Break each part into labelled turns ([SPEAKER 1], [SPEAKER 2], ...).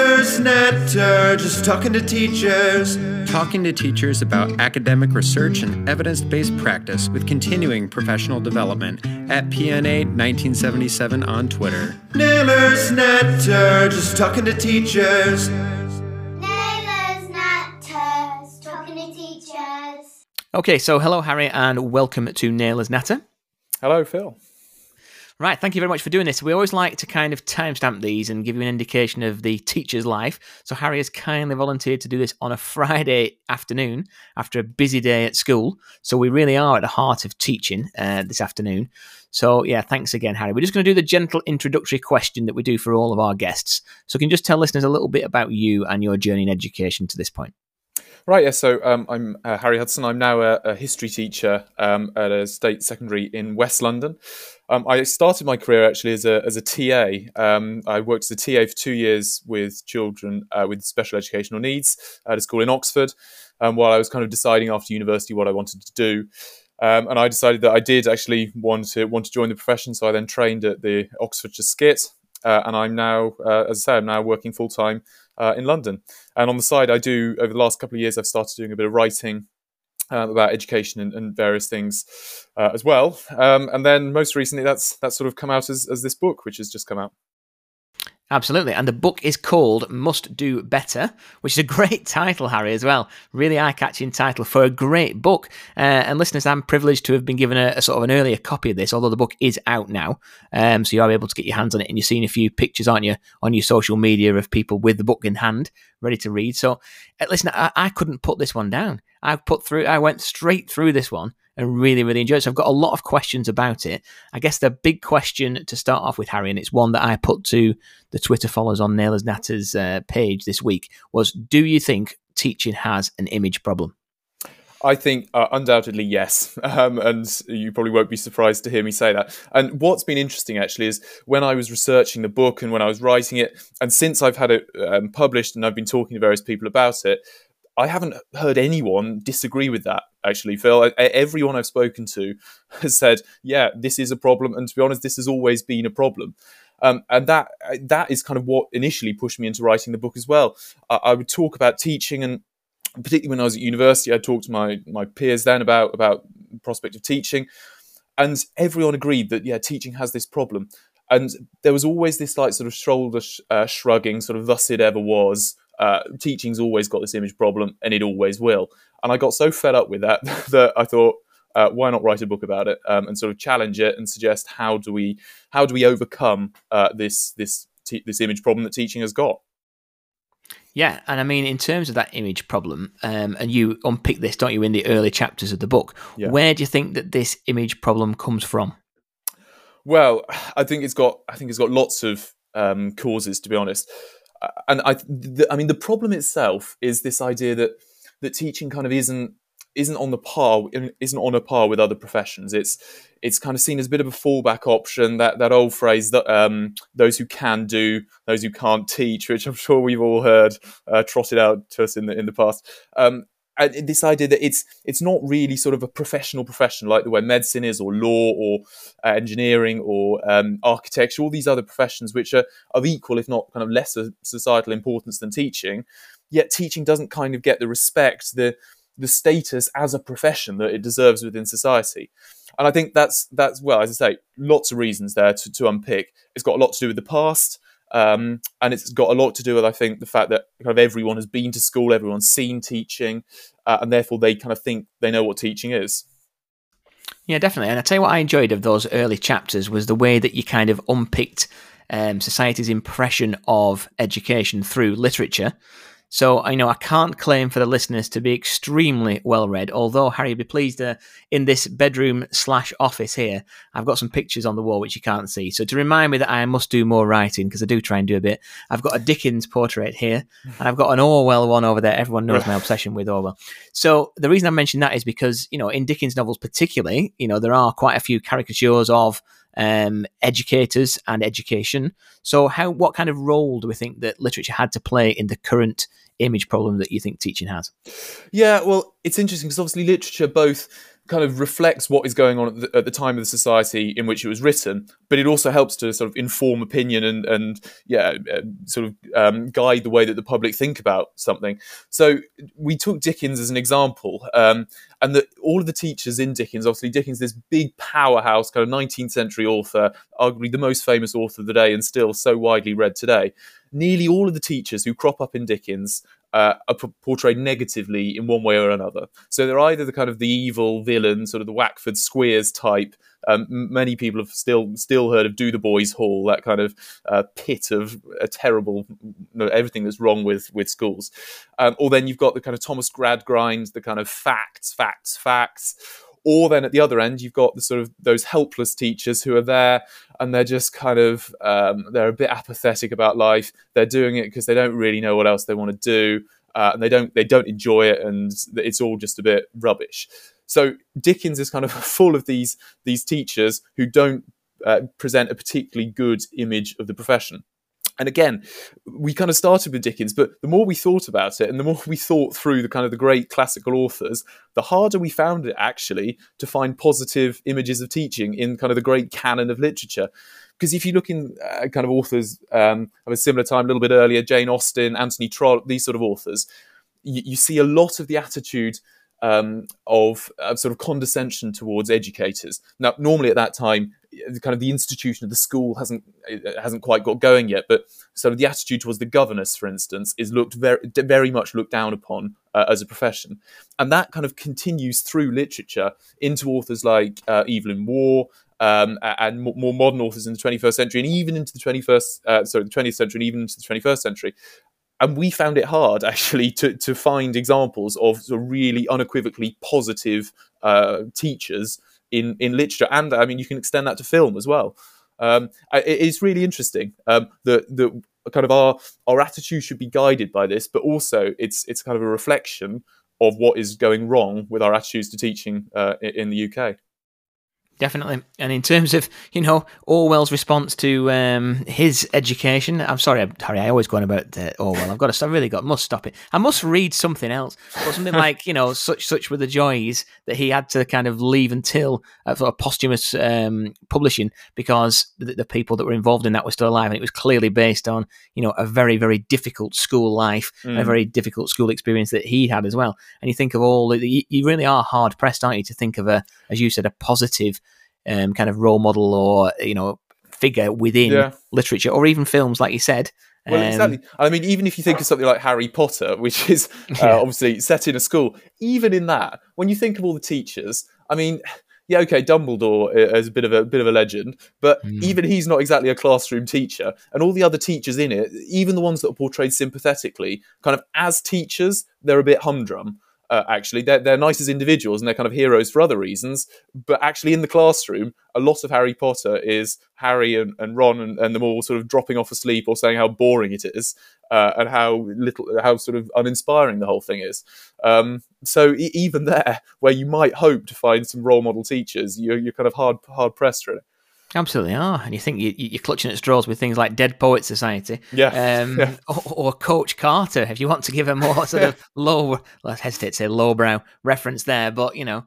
[SPEAKER 1] Naylor's Natter, just talking to teachers.
[SPEAKER 2] Talking to teachers about academic research and evidence based practice with continuing professional development at PNA 1977 on Twitter.
[SPEAKER 1] Naylor's Natter, just talking to teachers.
[SPEAKER 3] Naylor's Natters, talking to teachers.
[SPEAKER 4] Okay, so hello, Harry, and welcome to Naylor's Natter.
[SPEAKER 5] Hello, Phil.
[SPEAKER 4] Right, thank you very much for doing this. We always like to kind of timestamp these and give you an indication of the teacher's life. So Harry has kindly volunteered to do this on a Friday afternoon after a busy day at school. So we really are at the heart of teaching uh, this afternoon. So yeah, thanks again, Harry. We're just going to do the gentle introductory question that we do for all of our guests. So can you just tell listeners a little bit about you and your journey in education to this point?
[SPEAKER 5] Right, yeah, so um, I'm uh, Harry Hudson. I'm now a, a history teacher um, at a state secondary in West London. Um, I started my career actually as a, as a TA. Um, I worked as a TA for two years with children uh, with special educational needs at a school in Oxford um, while I was kind of deciding after university what I wanted to do. Um, and I decided that I did actually want to want to join the profession, so I then trained at the Oxfordshire SCITT, uh, and I'm now, uh, as I say, I'm now working full time uh, in London. And on the side, I do over the last couple of years, I've started doing a bit of writing um, about education and, and various things uh, as well. Um, and then most recently, that's that's sort of come out as, as this book, which has just come out.
[SPEAKER 4] Absolutely. And the book is called Must Do Better, which is a great title, Harry, as well. Really eye catching title for a great book. Uh, and listeners, I'm privileged to have been given a, a, sort of an earlier copy of this, although the book is out now. Um, so you are able to get your hands on it. And you're seeing a few pictures, aren't you, on your social media of people with the book in hand, ready to read. So uh, listen, I, I couldn't put this one down. I put through, I went straight through this one and really, really enjoyed it. So I've got a lot of questions about it. I guess the big question to start off with, Harry, and it's one that I put to the Twitter followers on Naylor's Natter's uh, page this week, was do you think teaching has an image problem?
[SPEAKER 5] I think uh, undoubtedly yes, um, and you probably won't be surprised to hear me say that. And what's been interesting actually is when I was researching the book and when I was writing it, and since I've had it um, published and I've been talking to various people about it, I haven't heard anyone disagree with that. Actually, Phil, everyone I've spoken to has said, "Yeah, this is a problem," and to be honest, this has always been a problem. Um, and that that is kind of what initially pushed me into writing the book as well. I, I would talk about teaching, and particularly when I was at university, I talked to my my peers then about about prospect of teaching, and everyone agreed that yeah, teaching has this problem. And there was always this like sort of shoulder sh- uh, shrugging, sort of thus it ever was uh, teaching's always got this image problem and it always will. And I got so fed up with that that I thought, uh, why not write a book about it um, and sort of challenge it and suggest how do we how do we overcome uh, this this te- this image problem that teaching has got.
[SPEAKER 4] Yeah, and I mean, in terms of that image problem, um, and you unpick this, don't you, in the early chapters of the book? Yeah. Where do you think that this image problem comes from?
[SPEAKER 5] Well, I think it's got I think it's got lots of um, causes, to be honest and I, the, I mean, the problem itself is this idea that that teaching kind of isn't isn't on the par isn't on a par with other professions. It's it's kind of seen as a bit of a fallback option. That that old phrase that um, those who can do, those who can't teach, which I'm sure we've all heard uh, trotted out to us in the in the past. Um, and this idea that it's it's not really sort of a professional profession like the way medicine is, or law, or uh, engineering, or um, architecture, all these other professions which are of equal, if not kind of lesser societal importance than teaching. Yet teaching doesn't kind of get the respect, the the status as a profession that it deserves within society. And I think that's that's well, as I say, lots of reasons there to, to unpick. It's got a lot to do with the past. Um, and it's got a lot to do with, I think, the fact that kind of everyone has been to school, everyone's seen teaching, uh, and therefore they kind of think they know what teaching is.
[SPEAKER 4] Yeah, definitely. And I tell you what I enjoyed of those early chapters was the way that you kind of unpicked um, society's impression of education through literature. So I know I can't claim for the listeners to be extremely well read, although Harry, be pleased uh, in this bedroom slash office here, I've got some pictures on the wall which you can't see. So to remind me that I must do more writing because I do try and do a bit, I've got a Dickens portrait here, and I've got an Orwell one over there. Everyone knows my obsession with Orwell. So the reason I mention that is because you know in Dickens novels particularly, you know there are quite a few caricatures of um, educators and education. So, how what kind of role do we think that literature had to play in the current image problem that you think teaching has?
[SPEAKER 5] Yeah, well, it's interesting because obviously literature both kind of reflects what is going on at the, at the, time of the society in which it was written, but it also helps to sort of inform opinion and, and yeah, uh, sort of um, guide the way that the public think about something. So we took Dickens as an example, um, and that all of the teachers in Dickens, obviously Dickens, this big powerhouse kind of 19th century author, arguably the most famous author of the day, and still so widely read today. Nearly all of the teachers who crop up in Dickens uh, are portrayed negatively in one way or another. So they're either the kind of the evil villain, sort of the Wackford Squeers type. Um, many people have still still heard of Dotheboys Hall, that kind of uh, pit of a terrible, you know, everything that's wrong with with schools. Um, or then you've got the kind of Thomas Gradgrind, the kind of facts, facts, facts or then at the other end you've got the sort of those helpless teachers who are there and they're just kind of um, they're a bit apathetic about life. They're doing it because they don't really know what else they want to do uh, and they don't they don't enjoy it and it's all just a bit rubbish. So dickens is kind of full of these these teachers who don't uh, present a particularly good image of the profession and again, we kind of started with Dickens, but the more we thought about it and the more we thought through the kind of the great classical authors, the harder we found it actually to find positive images of teaching in kind of the great canon of literature. Because if you look in uh, kind of authors um, of a similar time, a little bit earlier, Jane Austen, Anthony Trollope, these sort of authors, you, you see a lot of the attitude um, of, of, sort of condescension towards educators. Now, normally at that time, kind of the institution of the school hasn't hasn't quite got going yet, but sort of the attitude towards the governess, for instance, is looked very very much looked down upon uh, as a profession, and that kind of continues through literature into authors like uh, Evelyn Waugh. Um, and more modern authors in the 21st century, and even into the 21st, uh, sorry, the 20th century, and even into the 21st century, and we found it hard actually to, to find examples of really unequivocally positive uh, teachers in in literature, and I mean you can extend that to film as well. Um, it's really interesting um, that that kind of our our attitude should be guided by this, but also it's it's kind of a reflection of what is going wrong with our attitudes to teaching uh, in the UK.
[SPEAKER 4] Definitely. And in terms of, you know, Orwell's response to um, his education, I'm sorry, Harry, I always go on about uh, Orwell. I've got to, I really got, must stop it. I must read something else. But something like, you know, such, such were the joys that he had to kind of leave until uh, sort of posthumous um, publishing because the, the, people that were involved in that were still alive. And it was clearly based on, you know, a very, very difficult school life, mm. a very difficult school experience that he had as well. And you think of all, the, you really are hard pressed, aren't you, to think of a, as you said, a positive um, kind of role model or you know figure within yeah. literature or even films, like you said.
[SPEAKER 5] Well, um, exactly. I mean, even if you think of something like Harry Potter, which is uh, yeah. obviously set in a school, even in that, when you think of all the teachers, I mean, yeah, okay, Dumbledore is a bit of a bit of a legend, but mm. even he's not exactly a classroom teacher, and all the other teachers in it, even the ones that are portrayed sympathetically, kind of as teachers, they're a bit humdrum uh, actually. They're, they're nice as individuals and they're kind of heroes for other reasons. But actually, in the classroom, a lot of Harry Potter is Harry and, and Ron and, and them all sort of dropping off asleep or saying how boring it is uh, and how little, how sort of uninspiring the whole thing is. Um, so e- even there, where you might hope to find some role model teachers, you're, you're kind of hard hard pressed really.
[SPEAKER 4] Absolutely are, and you think you, you're clutching at straws with things like Dead Poet Society,
[SPEAKER 5] yeah, um, yeah.
[SPEAKER 4] Or, or, Coach Carter, if you want to give a more sort of low, let's hesitate to say lowbrow reference there, but you know,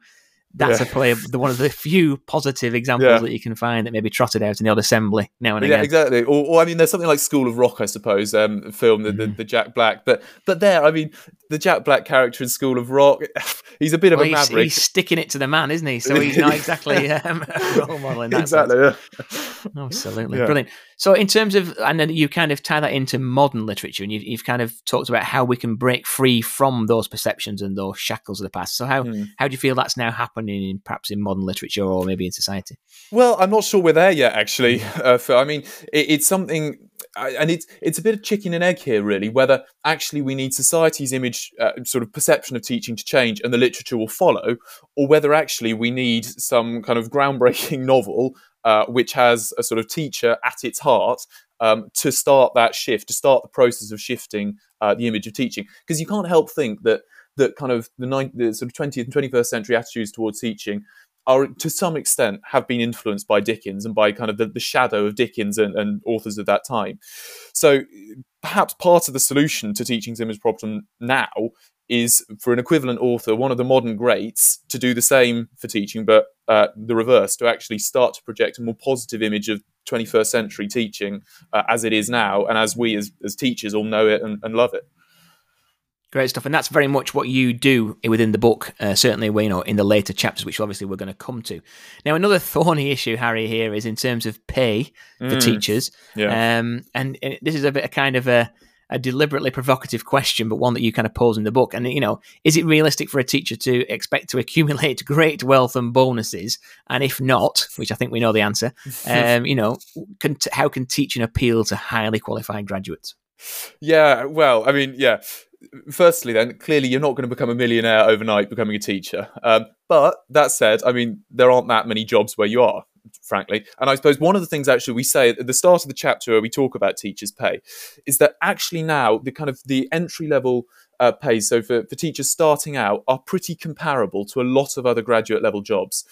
[SPEAKER 4] that's yeah. a play the one of the few positive examples yeah. that you can find that maybe trotted out in the odd assembly now and
[SPEAKER 5] yeah,
[SPEAKER 4] again.
[SPEAKER 5] Yeah, exactly. Or, or, I mean, there's something like School of Rock, I suppose, um, film the, mm-hmm. the, the, Jack Black, but but there, I mean, the Jack Black character in School of Rock, he's a bit well, of a
[SPEAKER 4] he's,
[SPEAKER 5] maverick.
[SPEAKER 4] He's sticking it to the man, isn't he? So he's not exactly um, a role model in that
[SPEAKER 5] exactly.
[SPEAKER 4] Sense. Yeah. Absolutely brilliant. So in terms of, and then you kind of tie that into modern literature, and you've, you've kind of talked about how we can break free from those perceptions and those shackles of the past. So how mm. how do you feel that's now happening in perhaps in modern literature or maybe in society?
[SPEAKER 5] Well, I'm not sure we're there yet, actually. Uh, Phil. I mean, it, it's something, and it's it's a bit of chicken and egg here, really. Whether actually we need society's image, uh, sort of perception of teaching to change, and the literature will follow, or whether actually we need some kind of groundbreaking novel uh, which has a sort of teacher at its heart um, to start that shift, to start the process of shifting uh, the image of teaching. Because you can't help think that that kind of the, ninth, the sort of 20th and 21st century attitudes towards teaching are to some extent have been influenced by Dickens and by kind of the, the shadow of Dickens and, and, authors of that time. So perhaps part of the solution to teaching's image problem now is for an equivalent author, one of the modern greats, to do the same for teaching, but uh, the reverse, to actually start to project a more positive image of 21st century teaching uh, as it is now, and as we as, as teachers all know it and, and love it.
[SPEAKER 4] Great stuff, and that's very much what you do within the book. Uh, certainly, you know, in the later chapters, which obviously we're going to come to. Now, another thorny issue, Harry, here is in terms of pay for
[SPEAKER 5] Mm.
[SPEAKER 4] teachers.
[SPEAKER 5] Yeah.
[SPEAKER 4] Um, and, and this is a bit a kind of a, a deliberately provocative question, but one that you kind of pose in the book. And you know, is it realistic for a teacher to expect to accumulate great wealth and bonuses? And if not, which I think we know the answer, um, you know, can, how can teaching appeal to highly qualified graduates?
[SPEAKER 5] Yeah, well, I mean, yeah. Firstly, then, clearly you're not going to become a millionaire overnight becoming a teacher. Um, but that said, I mean, there aren't that many jobs where you are, frankly. And I suppose one of the things actually we say at the start of the chapter where we talk about teachers' pay is that actually now the kind of the entry level uh, pay, so for, for teachers starting out, are pretty comparable to a lot of other graduate level jobs.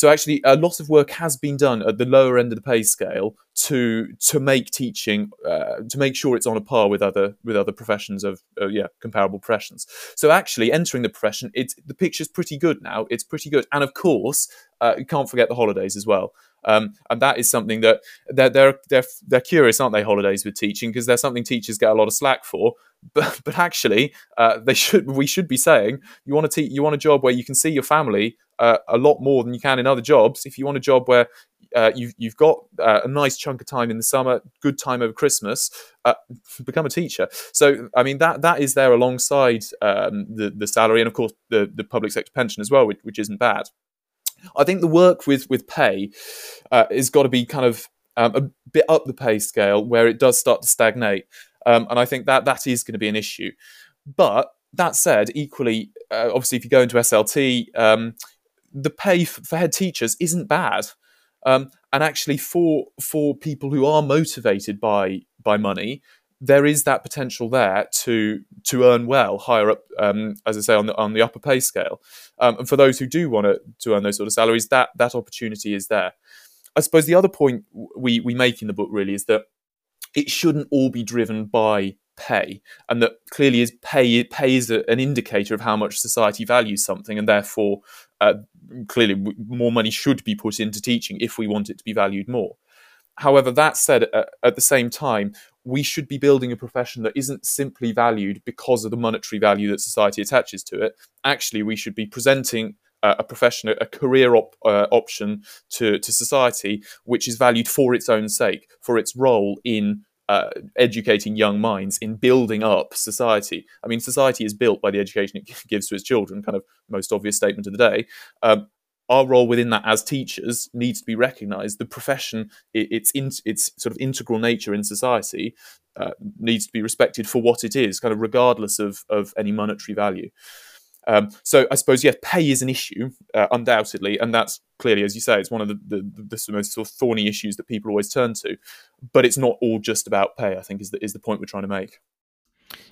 [SPEAKER 5] So actually, a lot of work has been done at the lower end of the pay scale to to make teaching uh, to make sure it's on a par with other with other professions of uh, yeah comparable professions. So actually, entering the profession, it's the picture's pretty good now. It's pretty good, and of course, uh, you can't forget the holidays as well. Um, and that is something that they're, they're they're they're curious, aren't they? Holidays with teaching because there's something teachers get a lot of slack for. But but actually, uh, they should we should be saying you want to te- you want a job where you can see your family uh, a lot more than you can in other jobs. If you want a job where uh, you've you've got uh, a nice chunk of time in the summer, good time over Christmas, uh, become a teacher. So I mean that that is there alongside um, the the salary and of course the the public sector pension as well, which, which isn't bad. I think the work with with pay uh, has got to be kind of um, a bit up the pay scale where it does start to stagnate, um, and I think that that is going to be an issue. But that said, equally, uh, obviously, if you go into SLT, um, the pay f- for head teachers isn't bad, um, and actually for for people who are motivated by by money, there is that potential there to to earn well higher up, um, as I say, on the on the upper pay scale. Um, and for those who do want to to earn those sort of salaries, that that opportunity is there. I suppose the other point we we make in the book really is that it shouldn't all be driven by pay, and that clearly is pay pay is a, an indicator of how much society values something, and therefore uh, clearly more money should be put into teaching if we want it to be valued more. However, that said, uh, at the same time, we should be building a profession that isn't simply valued because of the monetary value that society attaches to it. Actually, we should be presenting uh, a profession, a career op- uh, option to, to society, which is valued for its own sake, for its role in uh, educating young minds, in building up society. I mean, society is built by the education it gives to its children, kind of most obvious statement of the day. Um, our role within that as teachers needs to be recognised. The profession, its in, its sort of integral nature in society, uh, needs to be respected for what it is, kind of regardless of of any monetary value. Um, so I suppose yes, pay is an issue, uh, undoubtedly, and that's clearly, as you say, it's one of the, the, the, most sort of thorny issues that people always turn to. But it's not all just about pay. I think is the is the point we're trying to make.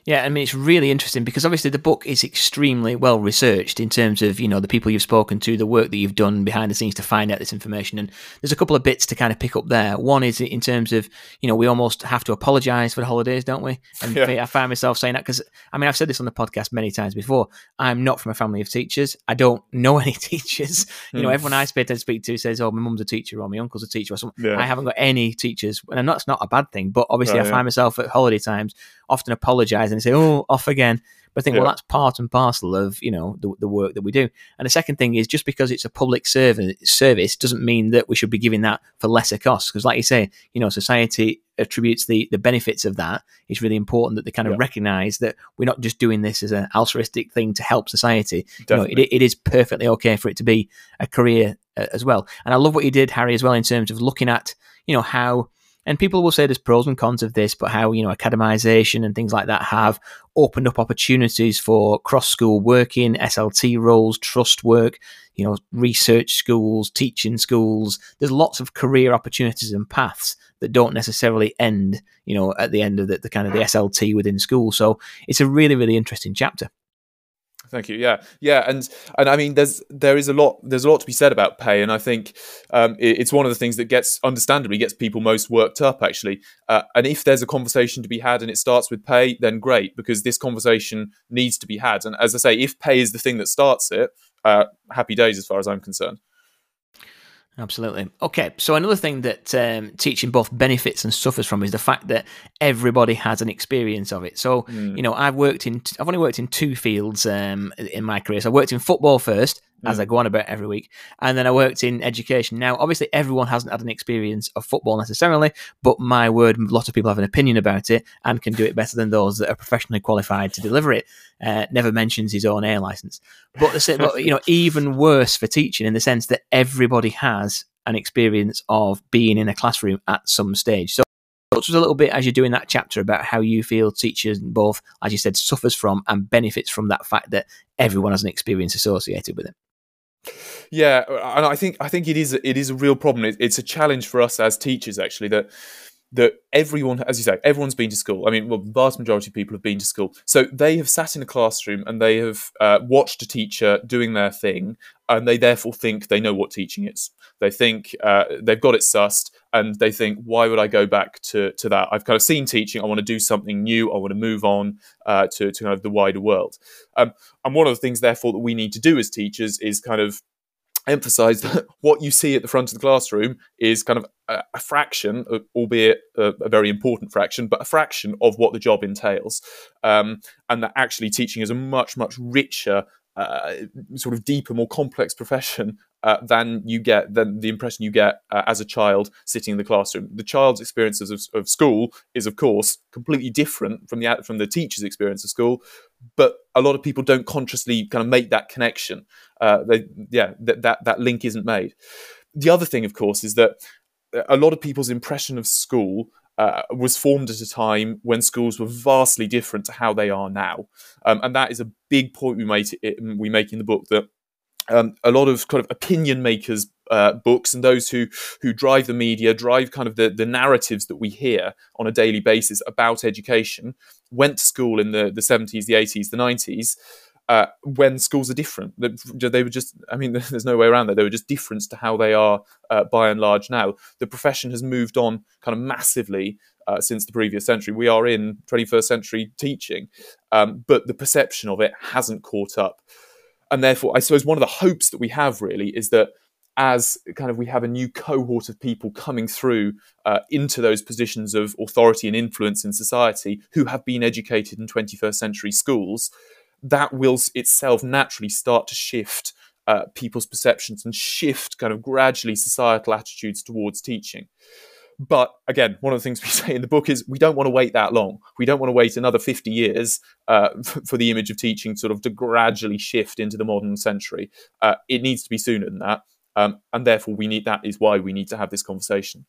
[SPEAKER 4] Yeah, I mean it's really interesting because obviously the book is extremely well researched in terms of you know the people you've spoken to, the work that you've done behind the scenes to find out this information, and there's a couple of bits to kind of pick up there. One is in terms of you know we almost have to apologise for the holidays, don't we? And
[SPEAKER 5] Yeah.
[SPEAKER 4] I find myself saying that because I mean I've said this on the podcast many times before. I'm not from a family of teachers. I don't know any teachers. You know,
[SPEAKER 5] Hmm.
[SPEAKER 4] everyone I speak to speak to says, "Oh, my mum's a teacher or my uncle's a teacher or something."
[SPEAKER 5] Yeah.
[SPEAKER 4] I haven't got any teachers, and that's not a bad thing. But obviously,
[SPEAKER 5] Right,
[SPEAKER 4] I
[SPEAKER 5] yeah.
[SPEAKER 4] find myself at holiday times often apologise and say, "Oh, off again." But I think, well, that's part and parcel of you know the, the work that we do. And the second thing is just because it's a public service service doesn't mean that we should be giving that for lesser costs. Because, like you say, you know, society attributes the the benefits of that. It's really important that they kind of
[SPEAKER 5] Yeah.
[SPEAKER 4] recognise that we're not just doing this as an altruistic thing to help society. You know, it, it is perfectly okay for it to be a career uh, as well. And I love what you did, Harry, as well, in terms of looking at, you know, how, and people will say there's pros and cons of this, but how, you know, academization and things like that have opened up opportunities for cross school working, SLT roles, trust work, you know, research schools, teaching schools. There's lots of career opportunities and paths that don't necessarily end, you know, at the end of the, the kind of the SLT within school. So it's a really, really interesting chapter.
[SPEAKER 5] Thank you. Yeah, yeah, and and I mean, there's there is a lot there's a lot to be said about pay, and I think um, it, it's one of the things that gets understandably gets people most worked up actually. Uh, and if there's a conversation to be had and it starts with pay, then great because this conversation needs to be had. And as I say, if pay is the thing that starts it, uh, happy days as far as I'm concerned.
[SPEAKER 4] Absolutely. Okay, so another thing that um, teaching both benefits and suffers from is the fact that everybody has an experience of it. So, mm. you know, I've worked in, I've only worked in two fields um, in my career. So I worked in football first, as I go on about every week. And then I worked in education. Now, obviously, everyone hasn't had an experience of football necessarily, but my word, lots of people have an opinion about it and can do it better than those that are professionally qualified to deliver it. Uh, never mentions his own air license. But, the, but, you know, even worse for teaching in the sense that everybody has an experience of being in a classroom at some stage. So, talk to us a little bit as you're doing that chapter about how you feel teachers both, as you said, suffers from and benefits from that fact that everyone has an experience associated with it.
[SPEAKER 5] Yeah, and I think I think it is it is a real problem. It, it's a challenge for us as teachers actually that that everyone, as you say, everyone's been to school. I mean, well, the vast majority of people have been to school, so they have sat in a classroom and they have uh, watched a teacher doing their thing, and they therefore think they know what teaching is. They think uh, they've got it sussed, and they think, why would I go back to to that? I've kind of seen teaching. I want to do something new. I want to move on uh, to to kind of the wider world. Um, and one of the things, therefore, that we need to do as teachers is kind of emphasize that what you see at the front of the classroom is kind of a, a fraction, albeit a, a, very important fraction, but a fraction of what the job entails. Um, and that actually teaching is a much, much richer, uh, sort of deeper, more complex profession uh, than you get than the impression you get uh, as a child sitting in the classroom. The child's experiences of, of, school is, of course, completely different from the from the teacher's experience of school. But a lot of people don't consciously kind of make that connection. Uh, they, yeah, that, that that link isn't made. The other thing, of course, is that a lot of people's impression of school uh, was formed at a time when schools were vastly different to how they are now, um, and that is a big point we make we make in the book that um, a lot of kind of opinion makers uh, books and those who who drive the media drive kind of the, the narratives that we hear on a daily basis about education went to school in the, the 70s the 80s the 90s uh, when schools are different. They were just i mean there's no way around that. They were just different to how they are uh, by and large now. The profession has moved on kind of massively uh, since the previous century. We are in 21st century teaching, um, but the perception of it hasn't caught up. And therefore, I suppose one of the hopes that we have really is that as kind of we have a new cohort of people coming through uh, into those positions of authority and influence in society who have been educated in 21st century schools, that will itself naturally start to shift uh, people's perceptions and shift kind of gradually societal attitudes towards teaching. But again, one of the things we say in the book is we don't want to wait that long. We don't want to wait another 50 years uh, for the image of teaching sort of to gradually shift into the modern century. Uh, it needs to be sooner than that. Um, and therefore, we need that is why we need to have this conversation.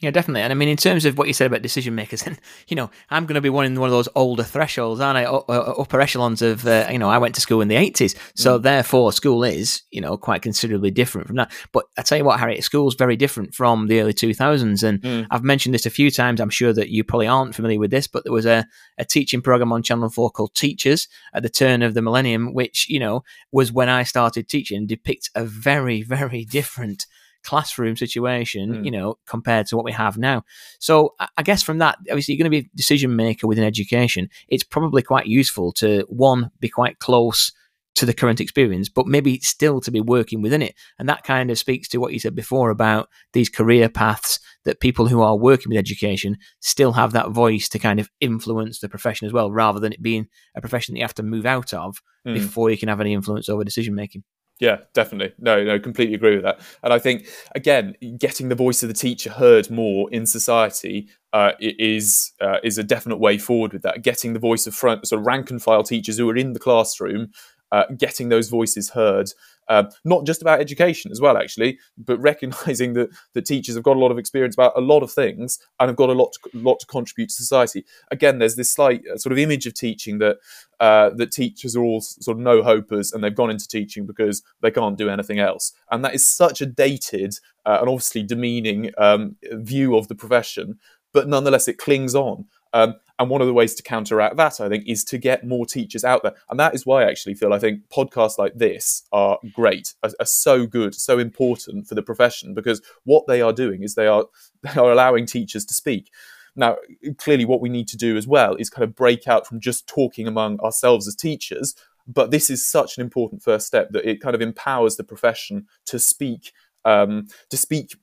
[SPEAKER 4] Yeah, definitely. And I mean, in terms of what you said about decision makers, and you know, I'm going to be one in one of those older thresholds, aren't I? Upper echelons of, uh, you know, I went to school in the 80s, so mm. therefore, school is, you know, quite considerably different from that. But I tell you what, Harry, school's very different from the early 2000s, and mm. I've mentioned this a few times. I'm sure that you probably aren't familiar with this, but there was a, a teaching program on Channel Four called Teachers at the turn of the millennium, which you know was when I started teaching, depicts a very, very different classroom situation, mm. you know, compared to what we have now. So I guess from that, obviously, you're going to be a decision maker within education. It's probably quite useful to one be quite close to the current experience, but maybe still to be working within it. And that kind of speaks to what you said before about these career paths that people who are working with education still have that voice to kind of influence the profession as well, rather than it being a profession that you have to move out of mm. before you can have any influence over decision making.
[SPEAKER 5] Yeah, definitely. No, no, completely agree with that. And I think again, getting the voice of the teacher heard more in society uh, is uh, is a definite way forward with that. Getting the voice of front, sort of rank and file teachers who are in the classroom, uh, getting those voices heard um, not just about education as well, actually, but recognizing that that teachers have got a lot of experience about a lot of things and have got a lot to, lot to contribute to society. Again, there's this slight uh, sort of image of teaching that uh, that teachers are all sort of no hopers and they've gone into teaching because they can't do anything else, and that is such a dated uh, and obviously demeaning um, view of the profession. But nonetheless, it clings on. Um, And one of the ways to counteract that, I think, is to get more teachers out there. And that is why I actually feel I think podcasts like this are great, are, are so good, so important for the profession because what they are doing is they are they are allowing teachers to speak. Now, clearly, what we need to do as well is kind of break out from just talking among ourselves as teachers. But this is such an important first step that it kind of empowers the profession to speak um, to speak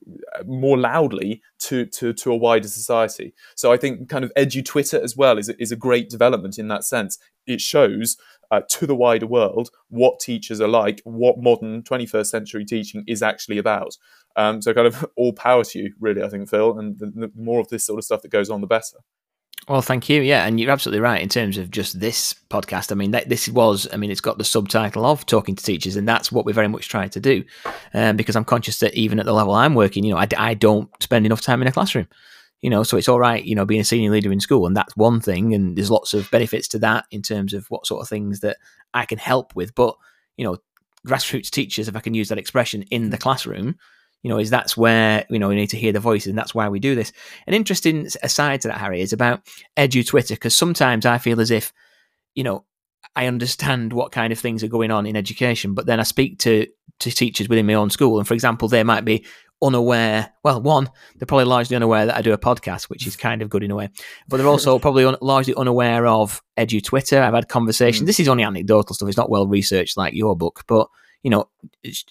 [SPEAKER 5] more loudly to, to, to a wider society. So I think kind of edu Twitter as well is, is a great development in that sense. It shows uh, to the wider world what teachers are like, what modern 21st century teaching is actually about. Um, so kind of all power to you, really, I think, Phil. And the, the more of this sort of stuff that goes on, the better.
[SPEAKER 4] Well, thank you. Yeah, and you're absolutely right in terms of just this podcast. I mean, that, this was, I mean, it's got the subtitle of talking to teachers, and that's what we're very much trying to do. Um, because I'm conscious that even at the level I'm working, you know, I, I don't spend enough time in a classroom. You know, so it's all right, you know, being a senior leader in school, and that's one thing, and there's lots of benefits to that in terms of what sort of things that I can help with. But you know, grassroots teachers, if I can use that expression, in the classroom, you know, is that's where, you know, we need to hear the voices and that's why we do this. An interesting aside to that, Harry, is about Edu Twitter, because sometimes I feel as if, you know, I understand what kind of things are going on in education, but then I speak to, to teachers within my own school. And for example, they might be unaware. Well, one, they're probably largely unaware that I do a podcast, which is kind of good in a way. But they're also probably un- largely unaware of Edu Twitter. I've had conversations. Mm. This is only anecdotal stuff. It's not well researched like your book, but you know,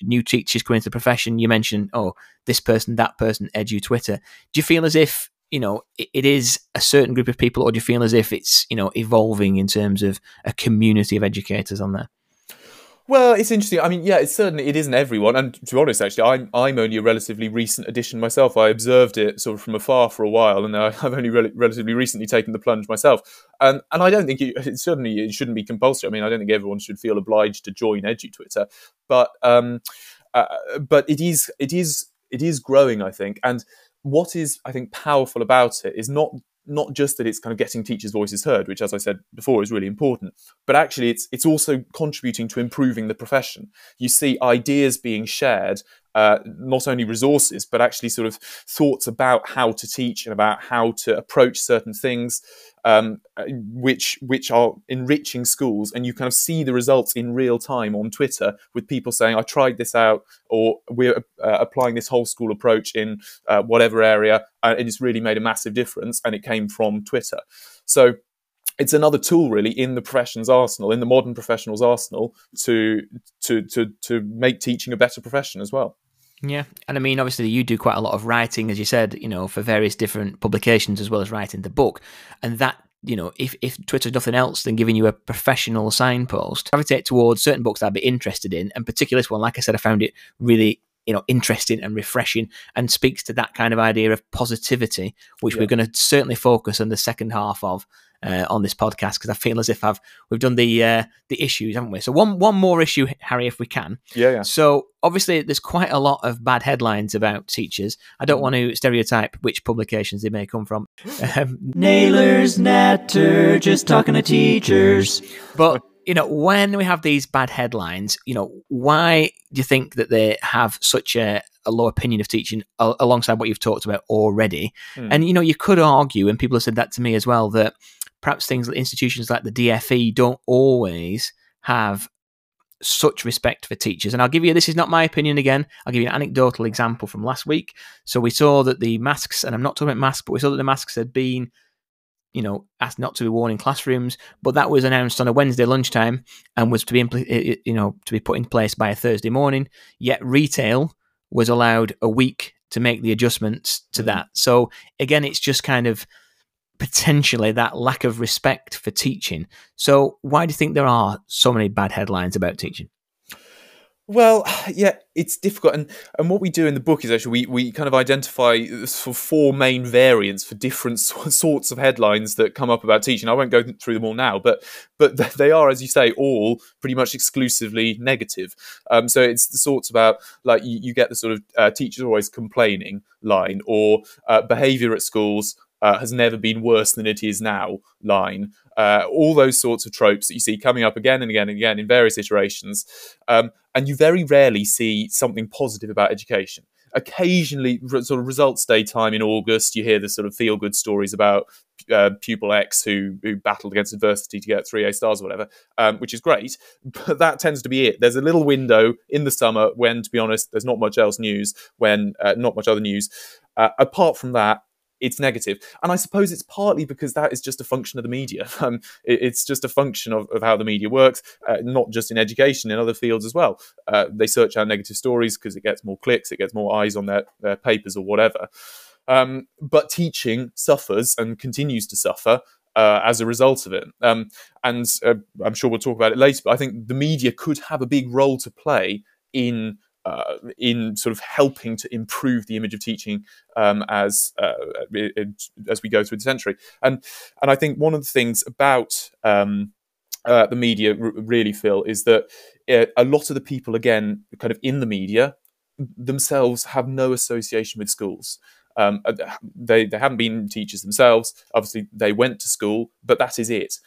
[SPEAKER 4] new teachers coming into the profession. You mentioned, oh, this person, that person, edu Twitter. Do you feel as if you know it, it is a certain group of people, or do you feel as if it's you know evolving in terms of a community of educators on there?
[SPEAKER 5] Well, it's interesting. I mean, yeah, it's certainly it isn't everyone, and to be honest, actually, I'm I'm only a relatively recent addition myself. I observed it sort of from afar for a while, and I've only re- relatively recently taken the plunge myself. And and I don't think it, it, certainly it shouldn't be compulsory. I mean, I don't think everyone should feel obliged to join Edu Twitter, but um, uh, but it is it is it is growing, I think, and what is I think powerful about it is not not just that it's kind of getting teachers' voices heard, which, as I said before, is really important, but actually it's it's also contributing to improving the profession. You see ideas being shared, uh, not only resources, but actually sort of thoughts about how to teach and about how to approach certain things um, which which are enriching schools, and you kind of see the results in real time on Twitter with people saying, "I tried this out," or "We're uh, applying this whole school approach in uh, whatever area, and it's really made a massive difference," and it came from Twitter. So it's another tool really in the profession's arsenal, in the modern professional's arsenal, to to to to make teaching a better profession as well.
[SPEAKER 4] Yeah, and I mean, obviously, you do quite a lot of writing, as you said, you know, for various different publications as well as writing the book, and that. You know, if, if Twitter's nothing else than giving you a professional signpost, gravitate towards certain books that I'd be interested in. And particularly this one, like I said, I found it really you know interesting and refreshing and speaks to that kind of idea of positivity which yeah. we're going to certainly focus on the second half of uh, on this podcast because I feel as if I've we've done the uh, the issues, haven't we? So one one more issue, Harry, if we can.
[SPEAKER 5] Yeah, yeah.
[SPEAKER 4] So obviously, there's quite a lot of bad headlines about teachers. I don't mm. want to stereotype which publications they may come from.
[SPEAKER 6] Um, Naylor's Natter, just talking to teachers.
[SPEAKER 4] But you know, when we have these bad headlines, you know, why do you think that they have such a, a low opinion of teaching alongside what you've talked about already? Mm. And, you know, you could argue, and people have said that to me as well, that perhaps things that institutions like the DFE don't always have such respect for teachers. And I'll give you this is not my opinion again. I'll give you an anecdotal example from last week. So we saw that the masks, and I'm not talking about masks, but we saw that the masks had been, you know, asked not to be worn in classrooms. But that was announced on a Wednesday lunchtime and was to be, impl- you know, to be put in place by a Thursday morning. Yet retail was allowed a week to make the adjustments to mm. that. So again, it's just kind of potentially that lack of respect for teaching. So, why do you think there are so many bad headlines about teaching?
[SPEAKER 5] Well, yeah, it's difficult, and and what we do in the book is actually we, we kind of identify sort of four main variants for different sorts of headlines that come up about teaching. I won't go through them all now, but but they are, as you say, all pretty much exclusively negative. Um, so it's the sorts about like you, you get the sort of uh, teachers always complaining line, or uh, behaviour at schools uh, has never been worse than it is now line. Uh, all those sorts of tropes that you see coming up again and again and again in various iterations. Um, and you very rarely see something positive about education occasionally sort of results day time in August, you hear the sort of feel good stories about uh, pupil X who who battled against adversity to get three A stars or whatever, um, which is great. But that tends to be it. There's a little window in the summer when, to be honest, there's not much else news. When uh, not much other news. Uh, apart from that, it's negative. And I suppose it's partly because that is just a function of the media. Um, it, it's just a function of, of how the media works, uh, not just in education, in other fields as well. Uh, they search out negative stories because it gets more clicks, it gets more eyes on their, their papers or whatever. Um, but teaching suffers and continues to suffer uh, as a result of it. Um, and uh, I'm sure we'll talk about it later, but I think the media could have a big role to play in uh, in sort of helping to improve the image of teaching um, as uh, as we go through the century. And and I think one of the things about um, uh, the media r- really, Phil, is that uh, a lot of the people, again, kind of in the media themselves, have no association with schools. Um, uh, they they haven't been teachers themselves. Obviously, they went to school, but that is it.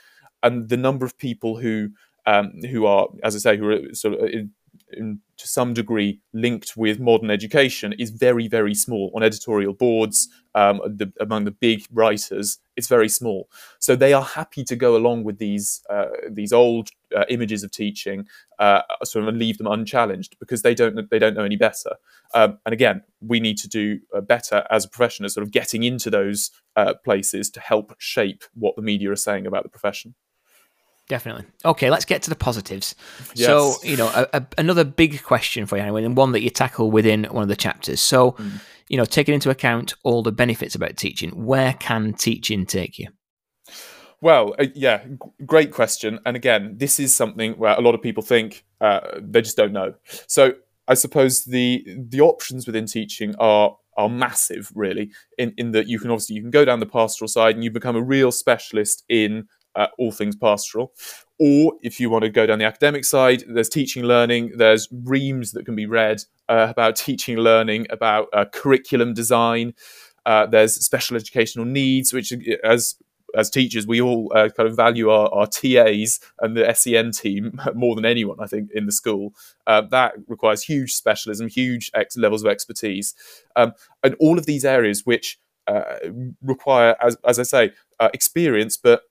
[SPEAKER 5] And the number of people who um, who are, as I say, who are sort of in, in, to some degree linked with modern education is very, very small on editorial boards. Um, the, among the big writers, it's very small. So they are happy to go along with these uh, these old uh, images of teaching, uh, sort of and leave them unchallenged because they don't they don't know any better. Um, and again, we need to do uh, better as a profession, sort of getting into those uh, places to help shape what the media are saying about the profession.
[SPEAKER 4] Definitely. Okay, let's get to the positives. Yes. So, you know, a, a, another big question for you, anyway, and one that you tackle within one of the chapters. So, mm. you know, taking into account all the benefits about teaching, where can teaching take you?
[SPEAKER 5] Well, uh, yeah, g- great question. And again, this is something where a lot of people think uh, they just don't know. So, I suppose the the options within teaching are are massive, really. In in that you can obviously you can go down the pastoral side and you become a real specialist in uh, all things pastoral. Or if you want to go down the academic side, there's teaching learning, there's reams that can be read uh, about teaching learning, about uh, curriculum design. Uh, there's special educational needs, which, as as teachers, we all uh, kind of value our, our, TAs and the SEN team more than anyone, I think, in the school. Uh, that requires huge specialism, huge ex- levels of expertise. Um, and all of these areas which uh, require, as, as I say, uh, experience, but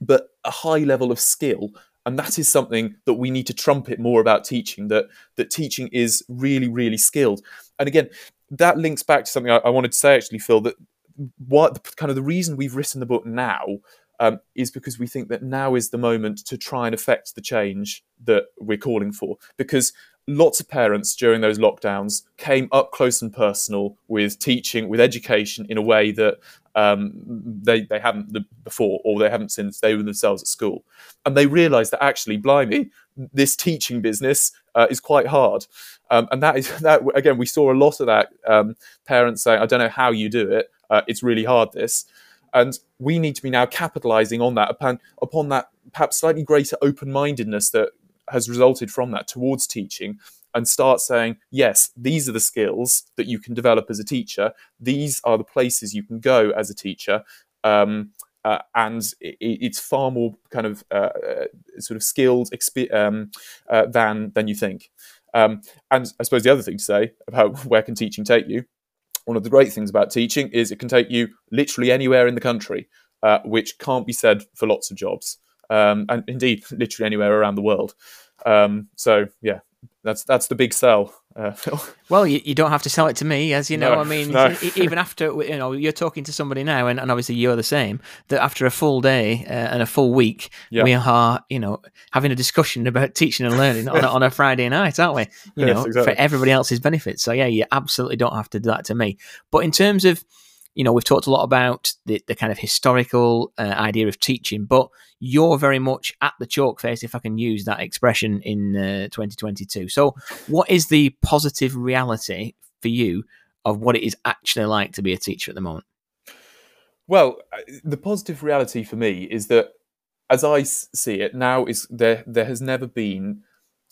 [SPEAKER 5] but a high level of skill and that is something that we need to trumpet more about teaching that that teaching is really really skilled. And again that links back to something i, I wanted to say actually phil that what kind of the reason we've written the book now um, is because we think that now is the moment to try and affect the change that we're calling for because lots of parents during those lockdowns came up close and personal with teaching with education in a way that um, they they haven't before, or they haven't since they were themselves at school, and they realised that actually, blimey, this teaching business uh, is quite hard, um, and that is that again we saw a lot of that. Um, parents saying, "I don't know how you do it. Uh, it's really hard." This, and we need to be now capitalising on that upon upon that perhaps slightly greater open mindedness that has resulted from that towards teaching and start saying, yes, these are the skills that you can develop as a teacher. These are the places you can go as a teacher. Um, uh, and it, it's far more kind of uh, uh sort of skilled exp- um, uh, than than you think. Um, and I suppose the other thing to say about where can teaching take you, one of the great things about teaching is it can take you literally anywhere in the country, uh, which can't be said for lots of jobs, um, and indeed literally anywhere around the world. Um, so yeah, that's that's the big sell. Uh,
[SPEAKER 4] well, you, you don't have to sell it to me, as you know. No, I mean, no. even after you know you're talking to somebody now, and, and obviously you're the same. That after a full day uh, and a full week, yeah. we are you know having a discussion about teaching and learning on, a, on a Friday night, aren't we? You yes, know, exactly. for everybody else's benefit. So yeah, you absolutely don't have to do that to me. But in terms of you know, we've talked a lot about the, the kind of historical uh, idea of teaching, but you're very much at the chalk face, if I can use that expression, in uh, 2022. So, what is the positive reality for you of what it is actually like to be a teacher at the moment?
[SPEAKER 5] Well, uh, the positive reality for me is that, as I see it now, is there there has never been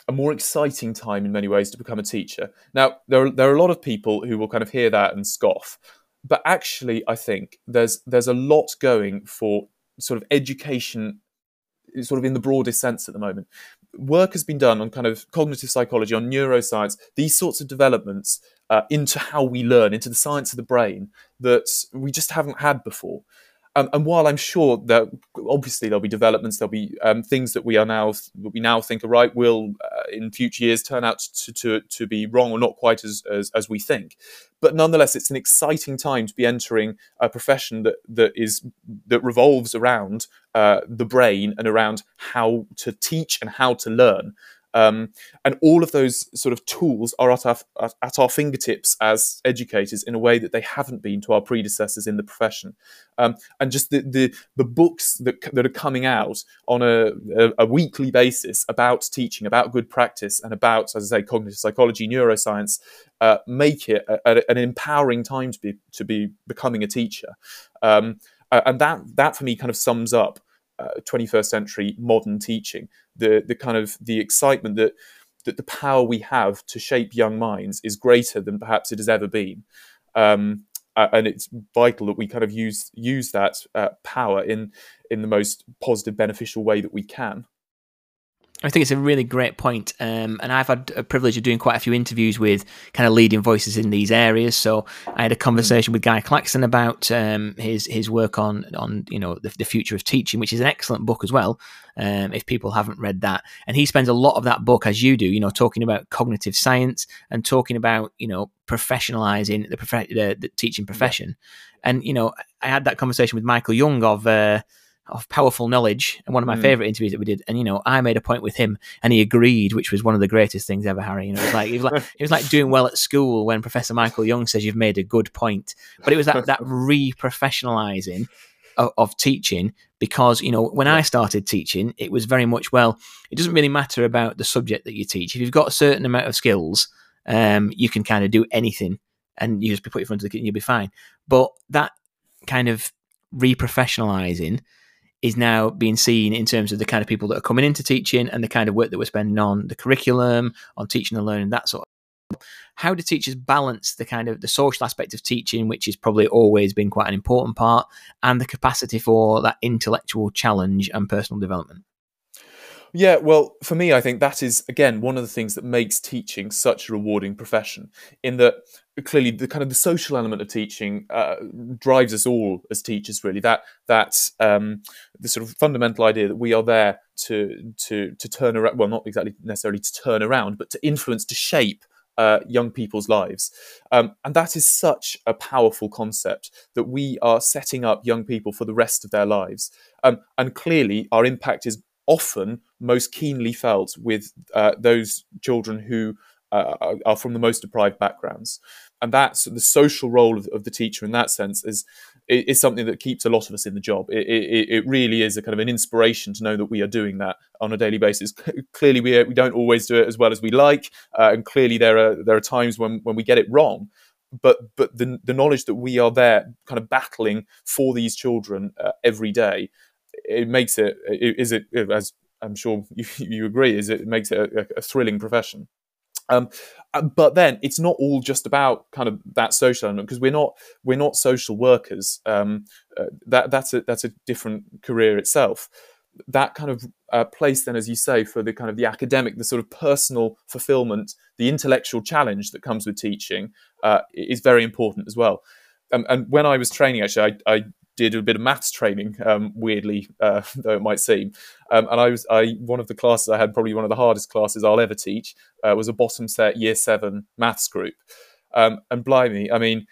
[SPEAKER 5] a more exciting time in many ways to become a teacher. Now, there are, there are a lot of people who will kind of hear that and scoff. But actually, I think there's there's a lot going for sort of education, sort of in the broadest sense at the moment. Work has been done on kind of cognitive psychology, on neuroscience, these sorts of developments uh, into how we learn, into the science of the brain that we just haven't had before. Um, and while I'm sure that obviously there'll be developments, there'll be um, things that we are now we now think are right will uh, in future years turn out to, to, to be wrong or not quite as, as, as we think. But nonetheless, it's an exciting time to be entering a profession that that is that revolves around uh, the brain and around how to teach and how to learn. Um, and all of those sort of tools are at our, at our fingertips as educators in a way that they haven't been to our predecessors in the profession. Um, and just the, the, the books that, that are coming out on a, a, a, weekly basis about teaching, about good practice, and about, as I say, cognitive psychology, neuroscience, uh, make it a, an empowering time to be to be becoming a teacher. Um, and that that for me kind of sums up uh, 21st century modern teaching. The the kind of the excitement that that the power we have to shape young minds is greater than perhaps it has ever been. Um, and it's vital that we kind of use use that uh, power in in the most positive beneficial way that we can
[SPEAKER 4] I think it's a really great point. Um, and I've had a privilege of doing quite a few interviews with kind of leading voices in these areas. So I had a conversation with Guy Claxton about um, his his work on on you know the, the, future of teaching, which is an excellent book as well. Um, if people haven't read that, and he spends a lot of that book, as you do, you know, talking about cognitive science and talking about you know professionalizing the, prof- the, the teaching profession. Yeah. And you know, I had that conversation with Michael Young of. Uh, of powerful knowledge and one of my mm. favorite interviews that we did and you know i made a point with him and he agreed which was one of the greatest things ever harry. You know it was like it was like, it was like doing well at school when professor michael young says you've made a good point. But it was that that re-professionalizing of, of teaching because you know when i started teaching it was very much well it doesn't really matter about the subject that you teach. If you've got a certain amount of skills um, you can kind of do anything and you just put your front of the kit and you'll be fine. But that kind of re-professionalizing is now being seen in terms of the kind of people that are coming into teaching and the kind of work that we're spending on the curriculum, on teaching and learning, that sort of how do teachers balance the kind of the social aspect of teaching, which has probably always been quite an important part, and the capacity for that intellectual challenge and personal development?
[SPEAKER 5] Yeah, well, for me, I think that is again one of the things that makes teaching such a rewarding profession. In that, clearly, the kind of the social element of teaching uh, drives us all as teachers. Really, that that um, the sort of fundamental idea that we are there to to to turn around. Well, not exactly necessarily to turn around, but to influence, to shape uh, young people's lives. Um, and that is such a powerful concept that we are setting up young people for the rest of their lives. Um, and clearly, our impact is often most keenly felt with uh, those children who uh, are from the most deprived backgrounds. And that's the social role of, of, the teacher in that sense is is something that keeps a lot of us in the job. It, it, it, really is a kind of an inspiration to know that we are doing that on a daily basis. clearly, we, we don't always do it as well as we like, uh, and clearly there are there are times when, when we get it wrong. But but the the knowledge that we are there, kind of battling for these children uh, every day, it makes it is it as I'm sure you, you agree is it makes it a, a thrilling profession. Um, uh, but then it's not all just about kind of that social element because we're not we're not social workers. Um, uh, that that's a that's a different career itself. That kind of uh, place then, as you say, for the kind of the academic, the sort of personal fulfillment, the intellectual challenge that comes with teaching uh, is very important as well. Um, and when I was training, actually, I, I did a bit of maths training, um, weirdly uh, though it might seem. Um, and I was I one of the classes I had probably one of the hardest classes I'll ever teach uh, was a bottom set year seven maths group. Um, and blimey, I mean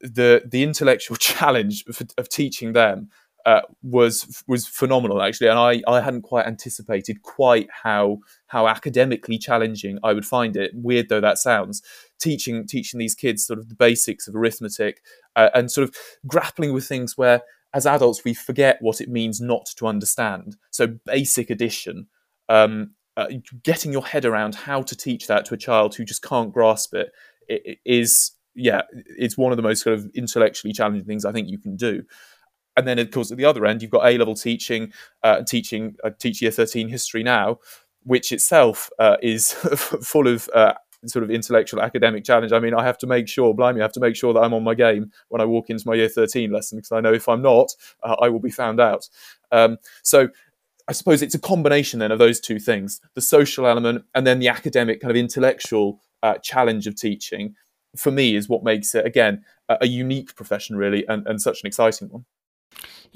[SPEAKER 5] the the intellectual challenge of, of teaching them uh, was was phenomenal actually, and I, I hadn't quite anticipated quite how how academically challenging I would find it. Weird though that sounds, teaching teaching these kids sort of the basics of arithmetic uh, and sort of grappling with things where as adults we forget what it means not to understand. So basic addition. Um, uh, getting your head around how to teach that to a child who just can't grasp it, it, it is yeah it's one of the most sort of intellectually challenging things I think you can do and then of course at the other end you've got A level teaching, uh, teaching uh, teach year thirteen history now, which itself uh, is full of uh, sort of intellectual academic challenge. I mean, I have to make sure, blimey, I have to make sure that I'm on my game when I walk into my year 13 lesson because I know if I'm not, uh, I will be found out. Um, so I suppose it's a combination then of those two things the social element and then the academic kind of intellectual uh, challenge of teaching for me is what makes it again a, a unique profession really and, and such an exciting one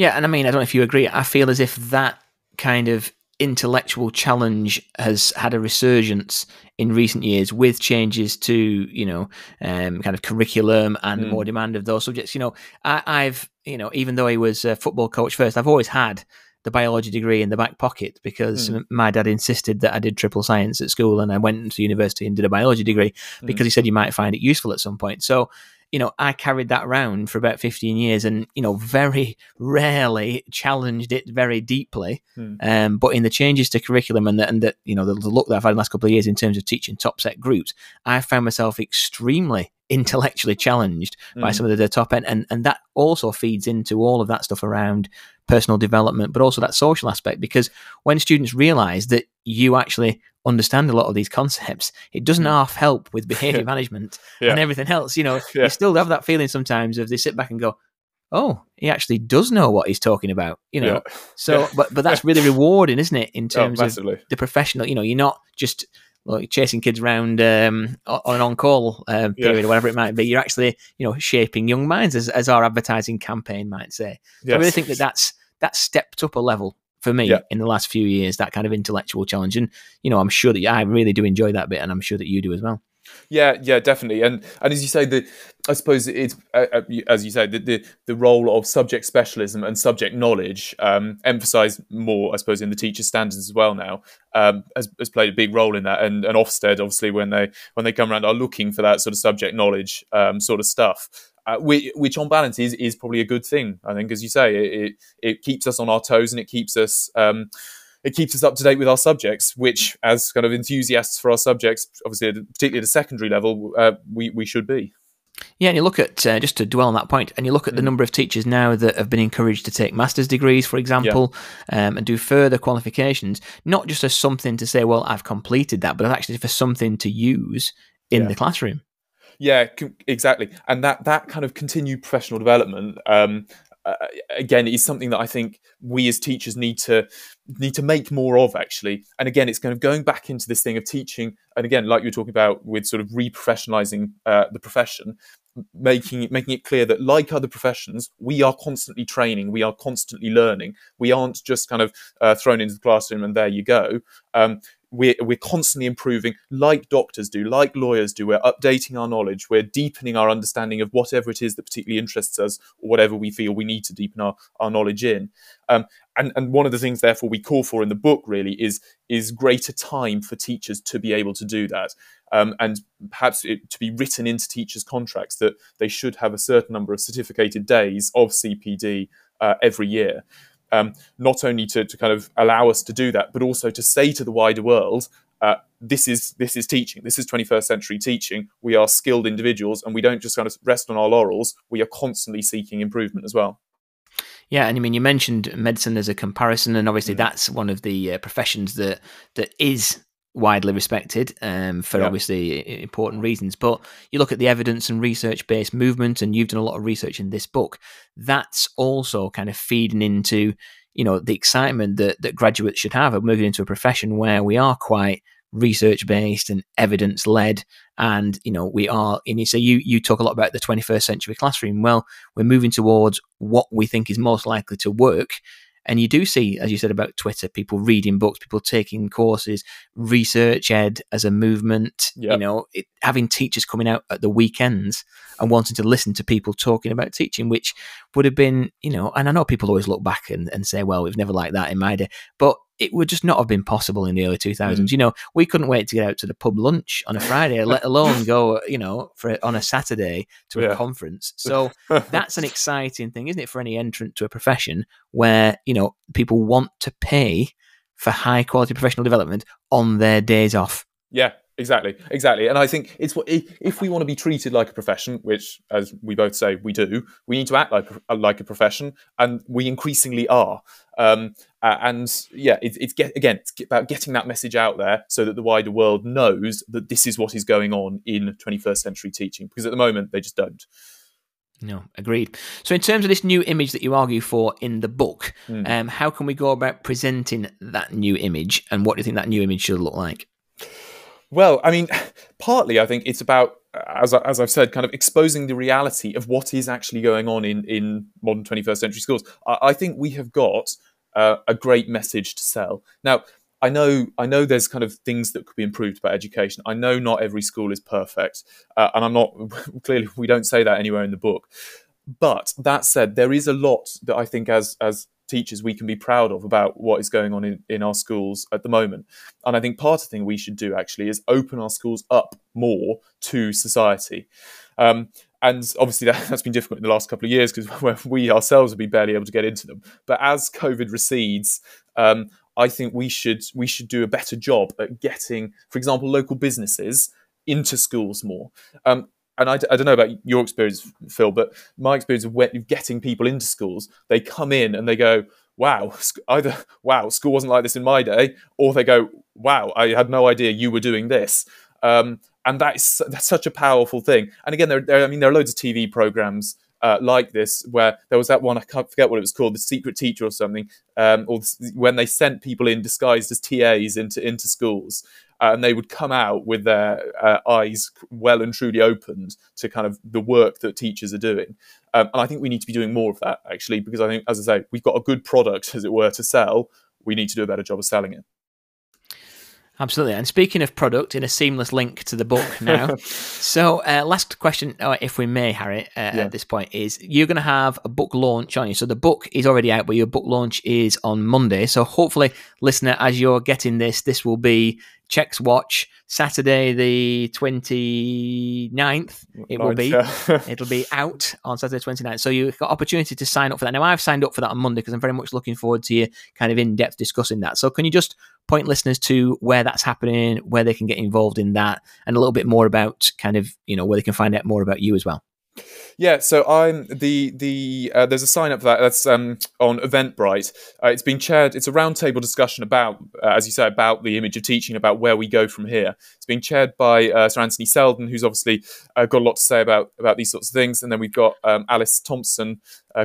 [SPEAKER 4] Yeah, and I mean, I don't know if you agree. I feel as if that kind of intellectual challenge has had a resurgence in recent years with changes to, you know, um, kind of curriculum and
[SPEAKER 5] Mm.
[SPEAKER 4] more demand of those subjects. You know, I, I've, you know, even though I was a football coach first, I've always had the biology degree in the back pocket because
[SPEAKER 5] Mm.
[SPEAKER 4] my dad insisted that I did triple science at school and I went to university and did a biology degree because he said you might find it useful at some point. So, you know, I carried that around for about 15 years and, you know, very rarely challenged it very deeply.
[SPEAKER 5] Hmm.
[SPEAKER 4] Um, but in the changes to curriculum and the, and the, you know, the, the look that I've had in the last couple of years in terms of teaching top set groups, I found myself extremely intellectually challenged by
[SPEAKER 5] Mm.
[SPEAKER 4] some of the, the top end. And, and that also feeds into all of that stuff around personal development, but also that social aspect. Because when students realize that you actually understand a lot of these concepts, it doesn't half help with behavior management
[SPEAKER 5] Yeah.
[SPEAKER 4] and everything else. You know,
[SPEAKER 5] Yeah.
[SPEAKER 4] you still have that feeling sometimes of they sit back and go, "Oh, he actually does know what he's talking about." You know,
[SPEAKER 5] Yeah.
[SPEAKER 4] so
[SPEAKER 5] Yeah.
[SPEAKER 4] but but that's really rewarding, isn't it? In
[SPEAKER 5] Oh,
[SPEAKER 4] terms of the professional. You know, you're not just like chasing kids around um, on an on-call um,
[SPEAKER 5] Yeah.
[SPEAKER 4] period or whatever it might be. You're actually you know shaping young minds, as, as our advertising campaign might say. So I really think that that's that's stepped up a level for me
[SPEAKER 5] Yeah.
[SPEAKER 4] in the last few years. That kind of intellectual challenge, and you know, I'm sure that I really do enjoy that bit, and I'm sure that you do as well.
[SPEAKER 5] Yeah, yeah, definitely. And and as you say, the I suppose it's uh, uh, as you say the, the the role of subject specialism and subject knowledge um, emphasised more, I suppose, in the teacher standards as well now um, has, has played a big role in that. And and Ofsted obviously when they when they come around are looking for that sort of subject knowledge um, sort of stuff. Uh, which, which on balance is, is probably a good thing. I think, as you say, it, it, it keeps us on our toes and it keeps us um, it keeps us up to date with our subjects, which, as kind of enthusiasts for our subjects, obviously, particularly at a secondary level, uh, we we should be.
[SPEAKER 4] Yeah, and you look at uh, just to dwell on that point, and you look at the number of teachers now that have been encouraged to take master's degrees, for example, um, and do further qualifications, not just as something to say, "Well, I've completed that," but actually for something to use in
[SPEAKER 5] Yeah.
[SPEAKER 4] the classroom.
[SPEAKER 5] Yeah, exactly. And that that kind of continued professional development, um, uh, again, is something that I think we as teachers need to need to make more of. Actually, and again, it's kind of going back into this thing of teaching. And again, like you were talking about with sort of reprofessionalizing uh, the profession, making it making it clear that like other professions, we are constantly training, we are constantly learning. We aren't just kind of uh, thrown into the classroom and there you go. Um, we're, we're constantly improving, like doctors do, like lawyers do. We're updating our knowledge, we're deepening our understanding of whatever it is that particularly interests us, or whatever we feel we need to deepen our, our knowledge in. Um, and, and one of the things, therefore, we call for in the book really is is greater time for teachers to be able to do that, um, and perhaps it, to be written into teachers' contracts that they should have a certain number of certificated days of CPD uh, every year um, not only to, to kind of allow us to do that, but also to say to the wider world, uh, this is this is teaching. This is 21st century teaching. We are skilled individuals, and we don't just kind of rest on our laurels. We are constantly seeking improvement as well.
[SPEAKER 4] Yeah, and I mean, you mentioned medicine as a comparison, and obviously that's one of the uh, professions that that is widely respected um, for obviously important reasons. But you look at the evidence and research based movement, and you've done a lot of research in this book. That's also kind of feeding into you know the excitement that that graduates should have of moving into a profession where we are quite research based and evidence led and you know we are and you say you you talk a lot about the 21st century classroom well we're moving towards what we think is most likely to work and you do see as you said about twitter people reading books people taking courses researchED as a movement you know it, having teachers coming out at the weekends and wanting to listen to people talking about teaching which would have been you know and i know people always look back and, and say well we've never liked that in my day. But it would just not have been possible in the early 2000s
[SPEAKER 5] Mm.
[SPEAKER 4] you know we couldn't wait to get out to the pub lunch on a friday let alone go you know for on a saturday to a conference. So that's an exciting thing isn't it for any entrant to a profession where you know people want to pay for high quality professional development on their days off?
[SPEAKER 5] Yeah, Exactly, exactly. And I think it's what if, we want to be treated like a profession, which, as we both say, we do, we need to act like like a profession, and we increasingly are. Um, and yeah, it, it's get, again, it's about getting that message out there so that the wider world knows that this is what is going on in 21st century teaching. Because at the moment, they just don't.
[SPEAKER 4] No, agreed. So, in terms of this new image that you argue for in the book,
[SPEAKER 5] Mm.
[SPEAKER 4] um, how can we go about presenting that new image, and what do you think that new image should look like?
[SPEAKER 5] Well, I mean, partly I think it's about, as, I- as I've said, kind of exposing the reality of what is actually going on in, in modern 21st century schools. I, I think we have got uh, a great message to sell. Now, I know, I know there's kind of things that could be improved about education. I know not every school is perfect, uh, and I'm not clearly we don't say that anywhere in the book. But that said, there is a lot that I think as as teachers we can be proud of about what is going on in, in our schools at the moment. And I think part of the thing we should do actually is open our schools up more to society. Um, and obviously that, that's been difficult in the last couple of years because we ourselves have been barely able to get into them. But as COVID recedes, um, I think we should we should do a better job at getting, for example, local businesses into schools more. Um, and I don't know about your experience, Phil, but my experience of getting people into schools, they come in and they go, "Wow, either wow, school wasn't like this in my day," or they go, "Wow, I had no idea you were doing this." Um, and that is that's such a powerful thing. And again, there, there I mean, there are loads of TV programs uh, like this where there was that one I can't forget what it was called, the Secret Teacher or something, um, or this, when they sent people in disguised as TAs into into schools, uh, and they would come out with their uh, eyes well and truly opened to kind of the work that teachers are doing. Um, and I think we need to be doing more of that actually, because I think, as I say, we've got a good product, as it were, to sell. We need to do a better job of selling it.
[SPEAKER 4] Absolutely. And speaking of product, in a seamless link to the book now. so, uh, last question, uh, if we may, Harry, uh,
[SPEAKER 5] Yeah.
[SPEAKER 4] at this point, is you're going to have a book launch, aren't you? So, the book is already out, but your book launch is on Monday. So, hopefully, listener, as you're getting this, this will be Checks Watch, Saturday, the 29th. It will be. It'll be out on Saturday 29th. So you've got opportunity to sign up for that. Now I've signed up for that on Monday because I'm very much looking forward to you kind of in-depth discussing that. So can you just point listeners to where that's happening, where they can get involved in that, and a little bit more about kind of, you know, where they can find out more about you as well.
[SPEAKER 5] Yeah, so I'm the the uh, there's a sign up for that. That's um, on Eventbrite. Uh, it's been chaired. It's a roundtable discussion about, uh, as you say, about the image of teaching, about where we go from here. It's being chaired by uh, Sir Anthony Seldon, who's obviously uh, got a lot to say about about these sorts of things. And then we've got um, Alice Thomson,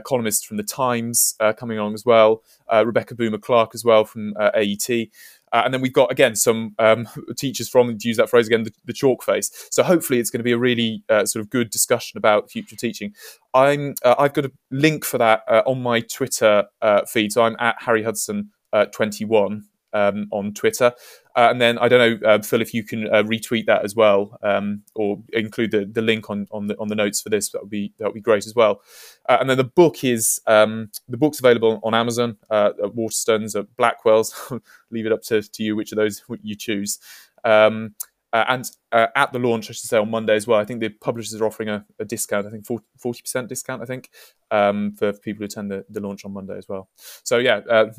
[SPEAKER 5] columnist from the Times, uh, coming along as well. Rebecca Boomer Clark as well from AET. Uh, and then we've got again some um, teachers from to use that phrase again the, the chalk face. So hopefully it's going to be a really uh, sort of good discussion about future teaching. I'm uh, I've got a link for that uh, on my Twitter uh, feed. So I'm at Harry Hudson uh, 21 um, on Twitter. Uh, and then I don't know, uh, Phil, if you can uh, retweet that as well, um, or include the, the link on, on the on the notes for this. That would be that would be great as well. Uh, and then the book is um, the book's available on Amazon, uh, at Waterstones, at Blackwell's. Leave it up to, to you which of those you choose. Um, uh, and uh, at the launch, I should say on Monday as well. I think the publishers are offering a, a discount. I think forty percent discount. I think um, for people who attend the, the launch on Monday as well. So yeah, uh,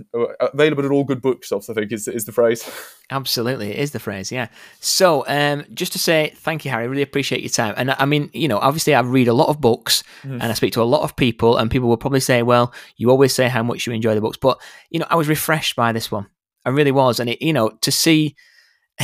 [SPEAKER 5] available at all good bookshops. I think is is the phrase.
[SPEAKER 4] Absolutely, it is the phrase, yeah. So, um, just to say thank you, Harry. Really appreciate your time. And I mean, you know, obviously, I read a lot of books, and I speak to a lot of people, and people will probably say, "Well, you always say how much you enjoy the books," but you know, I was refreshed by this one. I really was, and it, you know, to see,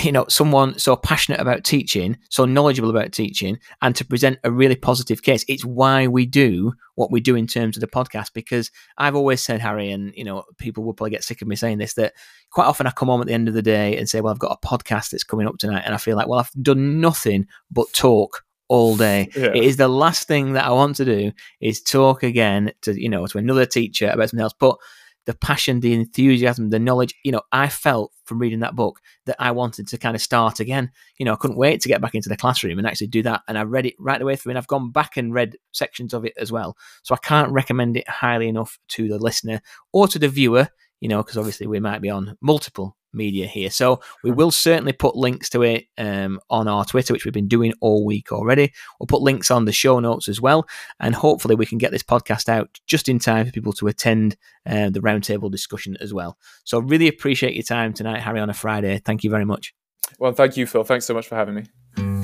[SPEAKER 4] you know, someone so passionate about teaching, so knowledgeable about teaching, and to present a really positive case. It's why we do what we do in terms of the podcast. Because I've always said, Harry, and you know, people will probably get sick of me saying this that quite often I come home at the end of the day and say, Well, I've got a podcast that's coming up tonight. And I feel like, Well, I've done nothing but talk all day.
[SPEAKER 5] Yeah.
[SPEAKER 4] It is the last thing that I want to do is talk again to, you know, to another teacher about something else. But the passion, the enthusiasm, the knowledge, you know, I felt from reading that book that I wanted to kind of start again. You know, I couldn't wait to get back into the classroom and actually do that. And I read it right the way through and I've gone back and read sections of it as well. So I can't recommend it highly enough to the listener or to the viewer, you know, because obviously we might be on multiple media here. So we will certainly put links to it um, on our Twitter, which we've been doing all week already. We'll put links on the show notes as well. And hopefully we can get this podcast out just in time for people to attend uh, the roundtable discussion as well. So really appreciate your time tonight, Harry, on a Friday. Thank you very much.
[SPEAKER 5] Well, thank you, Phil. Thanks so much for having me.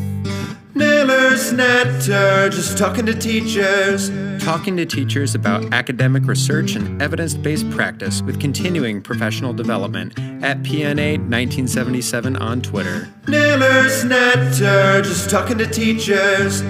[SPEAKER 1] Naylor's Natter, just talking to teachers.
[SPEAKER 2] Talking to teachers about academic research and evidence based practice with continuing professional development at PNA 1977 on Twitter.
[SPEAKER 1] Naylor's Natter, just talking to teachers.